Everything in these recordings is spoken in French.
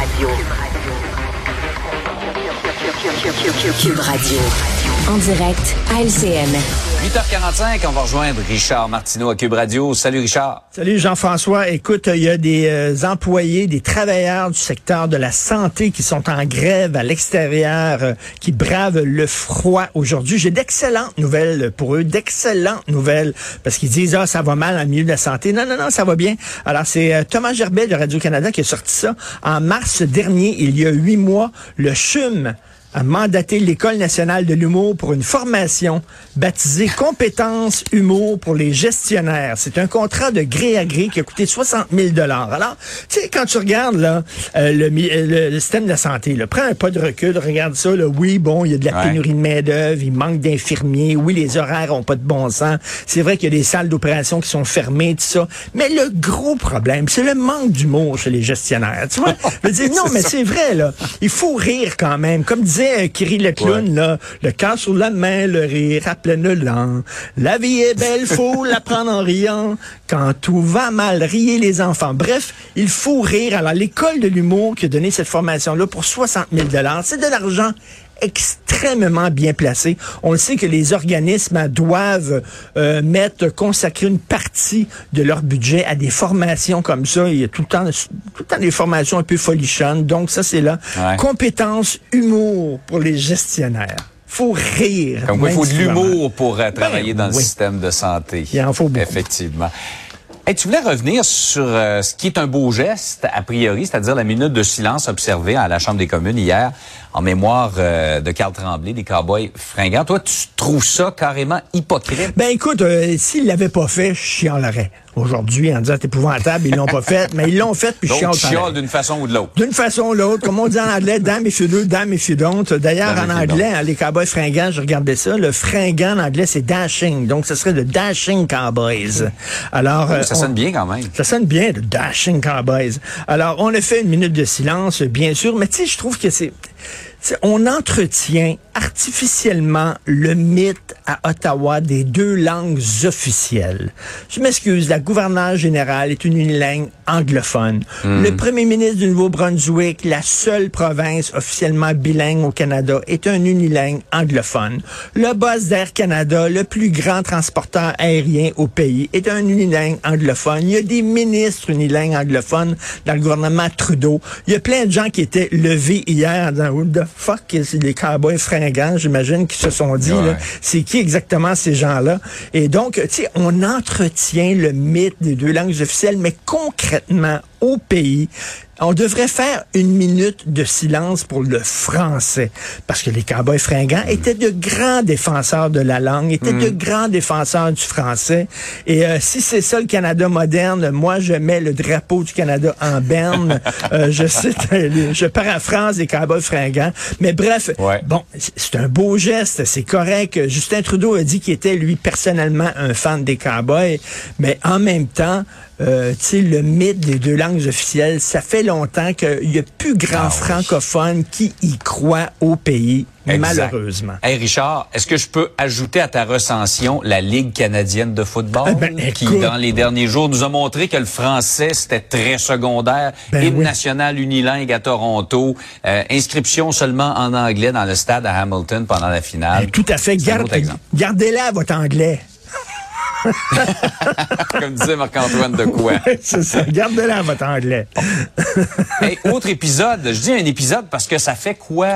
Radio. Cube Radio. En direct à LCN. 8h45, on va rejoindre Richard Martineau à Cube Radio. Salut Richard. Salut Jean-François. Écoute, il y a des euh, employés, des travailleurs du secteur de la santé qui sont en grève à l'extérieur, euh, qui bravent le froid aujourd'hui. J'ai d'excellentes nouvelles pour eux, d'excellentes nouvelles, parce qu'ils disent, ah, ça va mal en milieu de la santé. Non, non, non, ça va bien. Alors, c'est euh, Thomas Gerbet de Radio-Canada qui a sorti ça. En mars dernier, il y a huit mois, le CHUM, a mandaté l'École nationale de l'humour pour une formation baptisée Compétences humour pour les gestionnaires. C'est un contrat de gré à gré qui a coûté 60 000 Alors, tu sais, quand tu regardes là, euh, le, le, système de la santé, là, prends un pas de recul, regarde ça. Là, oui, bon, il y a de la pénurie de main-d'œuvre, il manque d'infirmiers. Oui, les horaires ont pas de bon sens. C'est vrai qu'il y a des salles d'opération qui sont fermées, tout ça. Mais le gros problème, c'est le manque d'humour chez les gestionnaires. Tu vois? Je dire, non, mais c'est vrai, là. Il faut rire quand même. Comme disait disait Kiri le clown, là, le cœur sur la main, le rire à pleine langue. La vie est belle, faut la prendre en riant. Quand tout va mal, riez les enfants. Bref, il faut rire. Alors, l'école de l'humour qui a donné cette formation-là pour 60 000 c'est de l'argent extrêmement bien placé. On le sait que les organismes doivent euh, mettre, consacrer une partie de leur budget à des formations comme ça. Il y a tout le temps, tout le temps des formations un peu folichonnes. Donc ça, c'est là. Compétences, humour pour les gestionnaires faut rire. Comme il faut de l'humour pour euh, travailler ben dans le système de santé. Il en faut beaucoup. Effectivement. Tu voulais revenir sur euh, ce qui est un beau geste, a priori, c'est-à-dire la minute de silence observée à la Chambre des communes hier en mémoire euh, de Carl Tremblay, des Cowboys fringants. Toi, tu trouves ça carrément hypocrite? Ben écoute, euh, s'ils l'avaient pas fait, je chialerais. Aujourd'hui, en disant c'est épouvantable, ils l'ont pas fait, mais ils l'ont fait, puis je chiale d'une façon ou de l'autre. D'une façon ou de l'autre. Comme on dit en anglais, if you do, if you don't. D'ailleurs, en anglais, hein, les Cowboys fringants, je regardais ça, le fringant en anglais, c'est dashing. Donc, ce serait le dashing Cowboys. Alors, oh, ça sonne bien quand même. Ça sonne bien, le dashing Cowboys. Alors, on a fait une minute de silence, bien sûr, mais tu sais, je trouve que c'est on entretient artificiellement le mythe à Ottawa des deux langues officielles. Je m'excuse, la gouverneure générale est une unilingue anglophone. Hmm. Le premier ministre du Nouveau-Brunswick, la seule province officiellement bilingue au Canada, est un unilingue anglophone. Le boss d'Air Canada, le plus grand transporteur aérien au pays, est un unilingue anglophone. Il y a des ministres unilingues anglophones dans le gouvernement Trudeau. Il y a plein de gens qui étaient levés hier disant, the fuck, c'est les cowboys fringants, j'imagine, qui se sont dit, c'est qui exactement ces gens-là? Et donc, tu sais, on entretient le mythe des deux langues officielles, mais concrètement, au pays, on devrait faire une minute de silence pour le français. Parce que les cowboys fringants mm. étaient de grands défenseurs de la langue, étaient de mm. grands défenseurs du français. Et euh, si c'est ça le Canada moderne, moi, je mets le drapeau du Canada en berne. euh, je cite, je paraphrase les cowboys fringants. Mais bref, bon, c'est un beau geste, c'est correct. Justin Trudeau a dit qu'il était, lui, personnellement, un fan des cowboys. Mais en même temps, euh, le mythe des deux langues officielles, ça fait longtemps qu'il n'y a plus grand ah francophone qui y croit au pays. Malheureusement. Hey Richard, est-ce que je peux ajouter à ta recension la Ligue canadienne de football eh ben, qui, dans les derniers jours, nous a montré que le français, c'était très secondaire. Ben national unilingue à Toronto. Euh, inscription seulement en anglais dans le stade à Hamilton pendant la finale. Ben, tout à fait. Gardez-la, votre anglais. Comme disait Marc-Antoine de quoi. c'est ça. Gardez-la votre anglais. autre épisode. Je dis un épisode parce que ça fait quoi,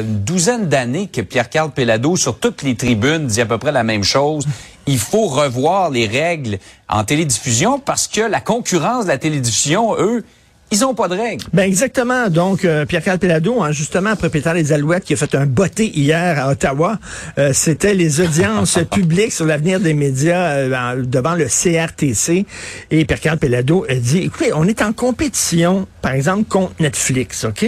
une douzaine d'années que Pierre-Carl Pellado, sur toutes les tribunes, dit à peu près la même chose. Il faut revoir les règles en télédiffusion parce que la concurrence de la télédiffusion, eux, ils ont pas de règles. Ben exactement. Donc, euh, Pierre-Carl Pelado, hein, justement, propriétaire des Alouettes, qui a fait un botté hier à Ottawa, euh, c'était les audiences publiques sur l'avenir des médias euh, devant le CRTC. Et Pierre-Carl Pelado a dit, écoutez, on est en compétition, par exemple, contre Netflix, OK?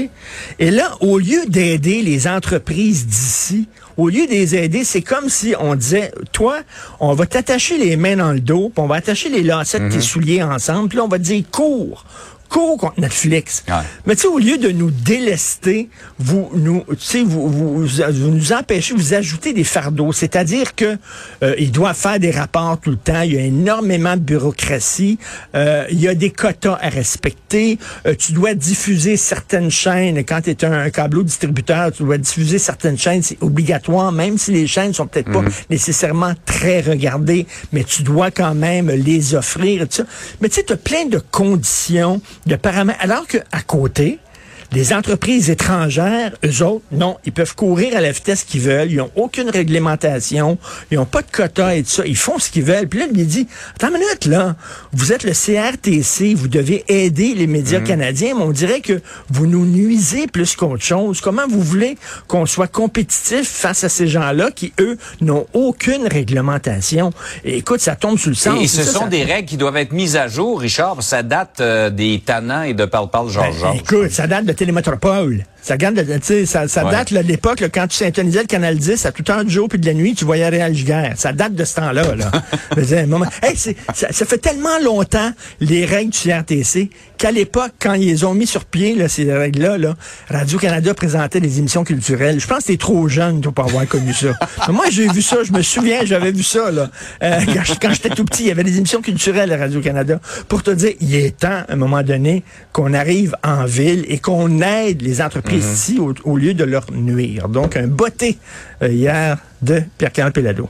Et là, au lieu d'aider les entreprises d'ici, au lieu de les aider, c'est comme si on disait, toi, on va t'attacher les mains dans le dos, puis on va attacher les lacets de tes mhm. souliers ensemble, puis là, on va te dire, cours cours contre Netflix. Ouais. Mais tu sais, au lieu de nous délester, vous nous, tu sais, vous, vous, vous nous empêchez, vous ajoutez des fardeaux. C'est-à-dire que euh, il doit faire des rapports tout le temps. Il y a énormément de bureaucratie. Euh, il y a des quotas à respecter. Euh, tu dois diffuser certaines chaînes. Quand tu es un, un câbleau distributeur, tu dois diffuser certaines chaînes. C'est obligatoire, même si les chaînes sont peut-être pas nécessairement très regardées, mais tu dois quand même les offrir. ça. Mais tu sais, tu as plein de conditions, de paramètres. Alors qu'à côté, les entreprises étrangères, eux autres, non, ils peuvent courir à la vitesse qu'ils veulent. Ils n'ont aucune réglementation. Ils n'ont pas de quota et tout ça. Ils font ce qu'ils veulent. Puis là, il me dit, attends une minute, là. Vous êtes le CRTC. Vous devez aider les médias canadiens. Mais on dirait que vous nous nuisez plus qu'autre chose. Comment vous voulez qu'on soit compétitif face à ces gens-là qui, eux, n'ont aucune réglementation? Et écoute, ça tombe sur le sens. Et ce Ça, sont ça- des règles qui doivent être mises à jour, Richard, ça date euh, des tannants et de parle-parle Ben, Georges-Georges. écoute, ça date de Télémétropole. Ça, ça, ça Ouais. date de l'époque, quand tu syntonisais le canal 10 à toute heure du jour puis de la nuit, tu voyais Réal Giguère. Ça date de ce temps-là. Là. Moment- Hey, ça, ça fait tellement longtemps, les règles du CRTC, qu'à l'époque, quand ils ont mis sur pied, là, ces règles-là, là, Radio-Canada présentait des émissions culturelles. Je pense que t'es trop jeune pour pas avoir connu ça. Mais moi, j'ai vu ça, je me souviens, j'avais vu ça. Là. Euh, quand j'étais tout petit, il y avait des émissions culturelles à Radio-Canada. Pour te dire, il est temps, à un moment donné, qu'on arrive en ville et qu'on aide les entreprises ici au, au lieu de leur nuire. Donc, un botté euh, hier de Pierre-Carl Pelado.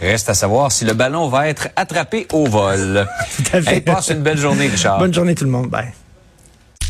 Reste à savoir si le ballon va être attrapé au vol. Tout à fait. Hey, passe une belle journée, Richard. Bonne journée tout le monde. Bye.